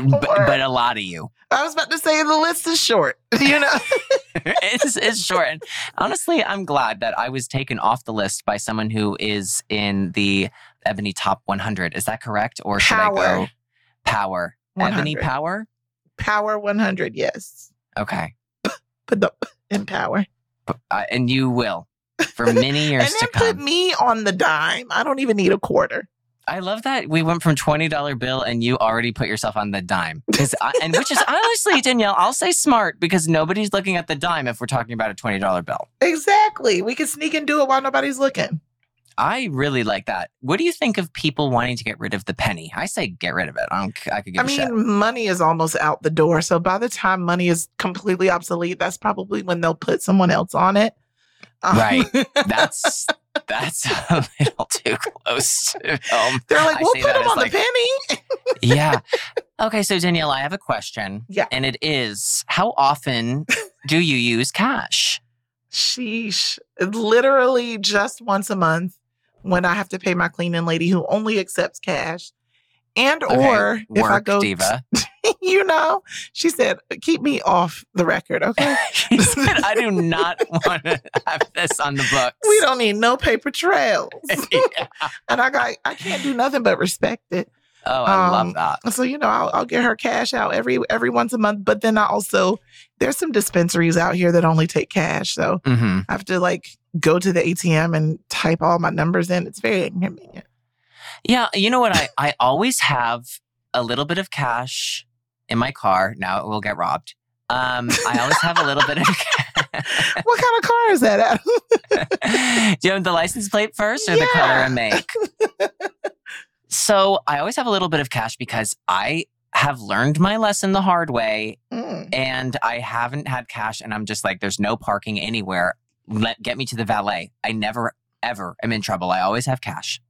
B- Or- but a lot of you. I was about to say the list is short. <laughs> You know. <laughs> it's, it's short. And honestly, I'm glad that I was taken off the list by someone who is in the Ebony Top 100. Is that correct? Or should I go Power? Ebony Power? Power 100. Yes. Okay. Put the in power. Uh, and you will for many <laughs> years and to come. put me on the dime. I don't even need a quarter. I love that we went from twenty dollar bill and you already put yourself on the dime. I, and which is honestly, <laughs> Danielle, I'll say smart because nobody's looking at the dime if we're talking about a twenty dollar bill. Exactly. We can sneak and do it while nobody's looking. I really like that. What do you think of people wanting to get rid of the penny? I say get rid of it. I don't. I could give I a shit. mean, money is almost out the door. So by the time money is completely obsolete, that's probably when they'll put someone else on it. Um, Right. <laughs> That's that's a little too close to home. They're like, we'll put them on like- the penny. <laughs> Yeah. Okay, so Danielle, I have a question. Yeah. And it is how often do you use cash? Sheesh. Literally just once a month when I have to pay my cleaning lady who only accepts cash. And Okay, or if I go, diva. <laughs> you know, she said, keep me off the record, okay? <laughs> she said, I do not <laughs> want to have this on the books. we don't need no paper trails. Yeah. and I got I can't do nothing but respect it. Oh, I Um, love that. So you know, I'll, I'll get her cash out every every once a month. But then I also there's some dispensaries out here that only take cash, so hmm I have to like go to the ATM and type all my numbers in. It's very inconvenient. Yeah, you know what? I, I always have a little bit of cash in my car. Now it will get robbed. Um, I always have a little bit of <laughs> <laughs> what kind of car is that? <laughs> Do you have the license plate first or the color Yeah. and make? so I always have a little bit of cash because I have learned my lesson the hard way Mm. and I haven't had cash and I'm just like, there's no parking anywhere. Let get me to the valet. I never ever am in trouble. I always have cash.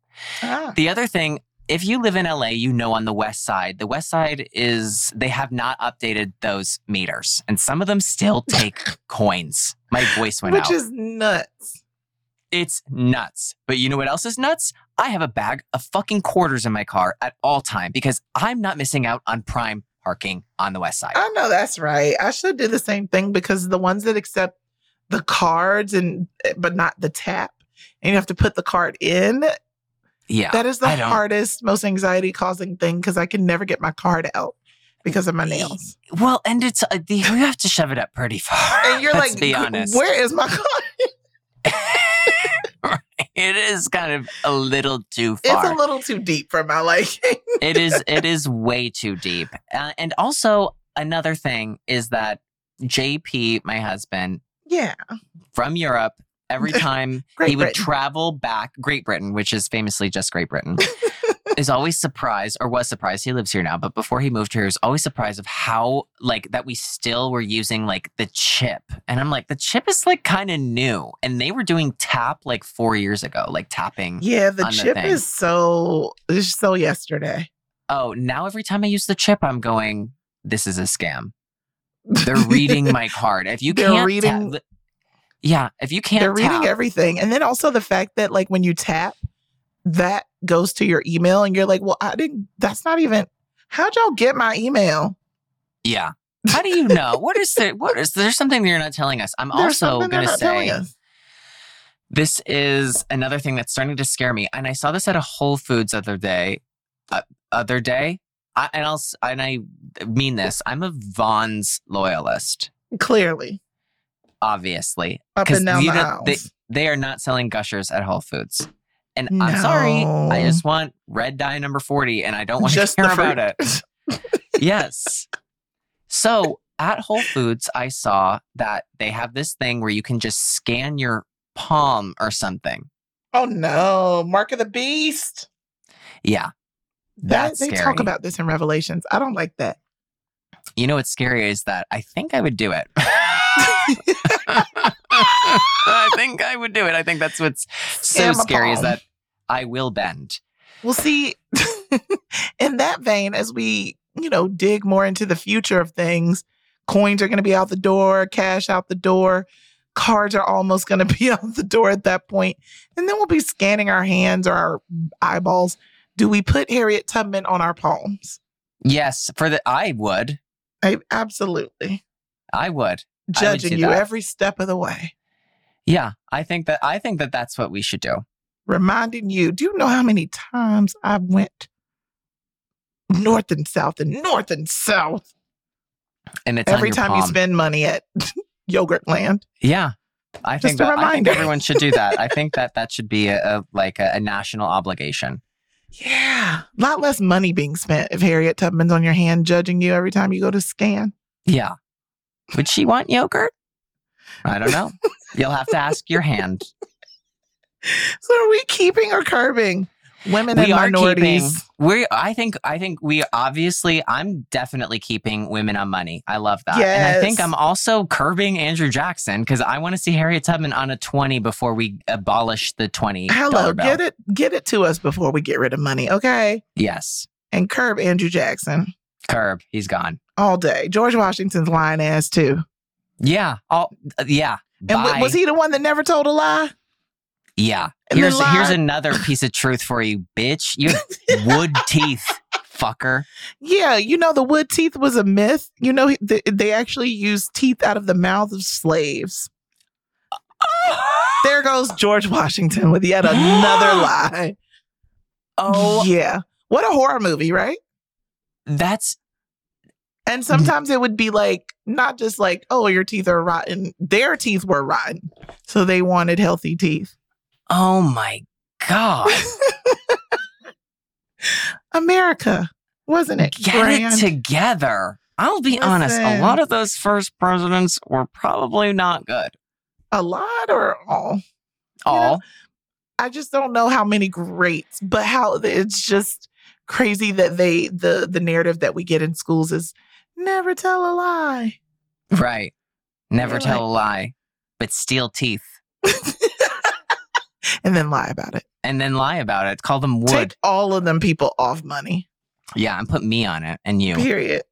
Ah. The other thing, if you live in LA, you know on the west side, the west side is they have not updated those meters, and some of them still take <laughs> coins. My voice went Which out. Which is nuts. it's nuts. But you know what else is nuts? I have a bag of fucking quarters in my car at all time because I'm not missing out on prime parking on the west side. I know that's right. I should do the same thing because the ones that accept the cards and but not the tap, and you have to put the card in. Yeah. That is the hardest, most anxiety causing thing because I can never get my card out because of my nails. well, and it's uh, you have to shove it up pretty <laughs> far. And you're like, be honest. where is my card? <laughs> it is kind of a little too far. It's a little too deep for my liking. <laughs> it is it is way too deep uh, and also another thing is that jp my husband yeah. from europe every <laughs> time he would Britain. travel back great britain which is famously just great britain <laughs> is always surprised or was surprised he lives here now but before he moved here he was always surprised of how like that we still were using like the chip and i'm like the chip is like kind of new and they were doing tap like four years ago like tapping Yeah, the the chip thing. is so it's so yesterday. oh, now every time I use the chip, I'm going, this is a scam. They're reading my card. If you <laughs> They're can't, reading- tap- yeah, if you can't, They're reading tap- everything. And then also the fact that like when you tap, that goes to your email and you're like, well, I didn't that's not even how'd y'all get my email? Yeah. <laughs> How do you know? what is there? What is there's something you're not telling us? I'm There's also going to say this is another thing that's starting to scare me. And I saw this at a Whole Foods other day. Uh, other day, I, and I'll s- and I mean this. I'm a Vons loyalist, Clearly, obviously. up 'Cause and down you the know, they, they are not selling gushers at Whole Foods. And I'm sorry, I just want red dye number 40 and I don't want to Just care about it. <laughs> yes. So at Whole Foods, I saw that they have this thing where you can just scan your palm or something. Oh no, Mark of the Beast. Yeah. That- they scary. talk about this in Revelations. I don't like that. you know what's scary is that I think I would do it. <laughs> I think I would do it. I think that's what's so scary is that I will bend. We'll see, <laughs> in that vein, as we, you know, dig more into the future of things, coins are going to be out the door, cash out the door, cards are almost going to be <laughs> out the door at that point, and then we'll be scanning our hands or our eyeballs. Do we put Harriet Tubman on our palms? Yes, for the I would. I, absolutely. I would. Judging you that. every step of the way, Yeah, I think that I think that that's what we should do. reminding you. Do you know how many times I went north and south and north and south And it's every time you spend money at <laughs> Yogurtland? Yeah. I think that, I think everyone should do that. I think that <laughs> that should be a, a like a, a national obligation. Yeah. A lot less money being spent if Harriet Tubman's on your hand judging you every time you go to scan. Yeah. Would she want yogurt? I don't know. You'll have to ask your hand. <laughs> So are we keeping or curbing women we are keeping. We I think I think we obviously I'm definitely keeping women on money. I love that. Yes. And I think I'm also curbing Andrew Jackson because I want to see Harriet Tubman on a 20 before we abolish the 20 Hello, bill. get it get it to us before we get rid of money, okay? Yes. And curb Andrew Jackson Curb. He's gone. All day. George Washington's lying ass too. Yeah. Uh, yeah. And w- was he the one that never told a lie? Yeah. And Here's here's another piece of truth for you, bitch. You <laughs> wood teeth, fucker. Yeah, you know the wood teeth was a myth. You know they, they actually used teeth out of the mouths of slaves. There goes George Washington with yet <gasps> another lie. Oh, yeah. What a horror movie, right? that's And mm-hmm. sometimes it would be like, not just like, oh, your teeth are rotten. Their teeth were rotten. So they wanted healthy teeth. oh my god. <laughs> America, wasn't it? Get it together. I'll be honest, a lot of those first presidents were probably not good. a lot or all? All. I just don't know how many greats, but how it's just crazy that they the the narrative that we get in schools is never tell a lie. Right. Never You're tell a lie, but steal teeth <laughs> and then lie about it. and then lie about it. Call them wood. Take all of them people off money. yeah, and put me on it and you. Period.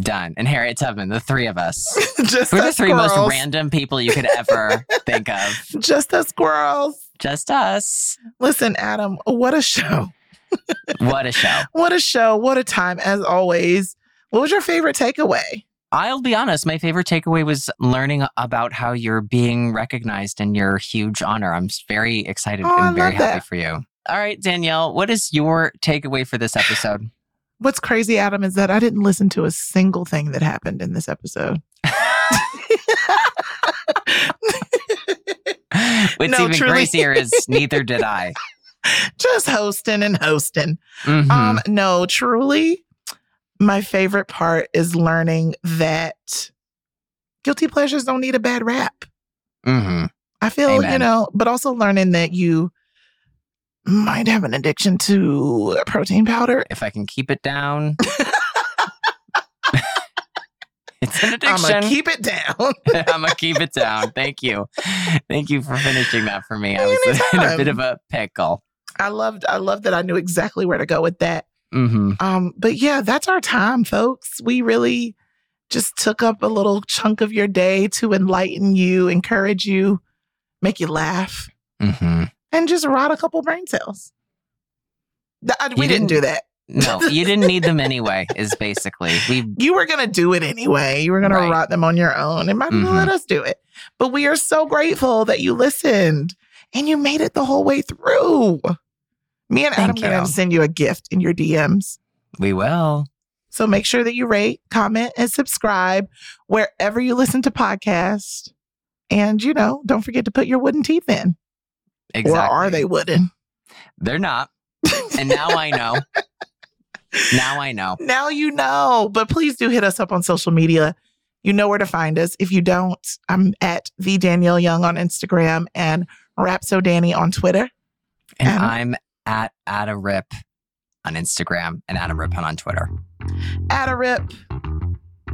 Done. And Harriet Tubman, the three of us. <laughs> just We're the three most random people you could ever <laughs> think of. Just us squirrels. Just us. Listen, Adam, what a show. What a show. What a show. What a time, as always. What was your favorite takeaway? I'll be honest, my favorite takeaway was learning about how you're being recognized in your huge honor. I'm very excited Oh, and very happy that. for you. All right, Danielle, what is your takeaway for this episode? <sighs> What's crazy, Adam, is that I didn't listen to a single thing that happened in this episode. <laughs> <laughs> What's No, even truly. crazier is neither did I. <laughs> Just hosting and hosting. Mhm. Um, no, truly, my favorite part is learning that guilty pleasures don't need a bad rap. Mhm. I feel, you know, but also learning that you might have an addiction to protein powder. If I can keep it down, <laughs> it's an I'm addiction. gonna keep it down. <laughs> I'm gonna keep it down. Thank you, thank you for finishing that for me. I was <laughs> in a bit of a pickle. I loved, I loved that I knew exactly where to go with that. Hmm Um, but yeah, that's our time, folks. We really just took up a little chunk of your day to enlighten you, encourage you, make you laugh, hmm and just rot a couple brain cells. I- we didn't, didn't- do that. No, <laughs> you didn't need them anyway. Is basically we. You were gonna do it anyway. You were gonna Right. rot them on your own. And might Mhm. let us do it. But we are so grateful that you listened and you made it the whole way through. Me and Adam Thank are gonna send you a gift in your DMs. We will. So make sure that you rate, comment, and subscribe wherever you listen to podcasts. And, you know, don't forget to put your wooden teeth in. Exactly. Or are they wooden? They're not. And now I know. <laughs> now I know. Now you know. But please do hit us up on social media. You know where to find us. If you don't, I'm at the Danielle Young on Instagram and Rhapso Dani on Twitter. And Adam? I'm at Ada Rip on Instagram and Adam Rippon on Twitter. At a rip.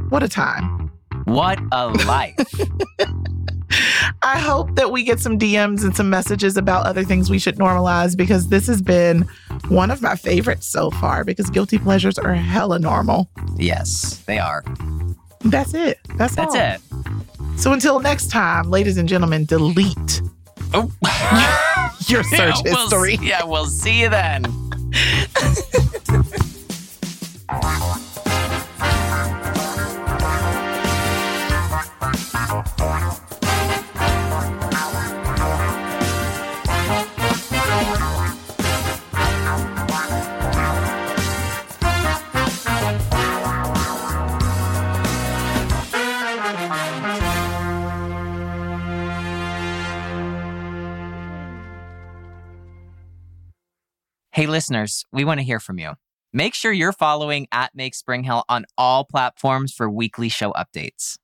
What a time. What a life. <laughs> I hope that we get some DMs and some messages about other things we should normalize because this has been one of my favorites so far because guilty pleasures are hella normal. yes, they are. That's it. That's, That's all. it. So until next time, ladies and gentlemen, delete Oh. <laughs> <laughs> your search yeah, we'll history. see- yeah, we'll see you then. <laughs> Hey, listeners, we want to hear from you. Make sure you're following at Make Spring Hill on all platforms for weekly show updates.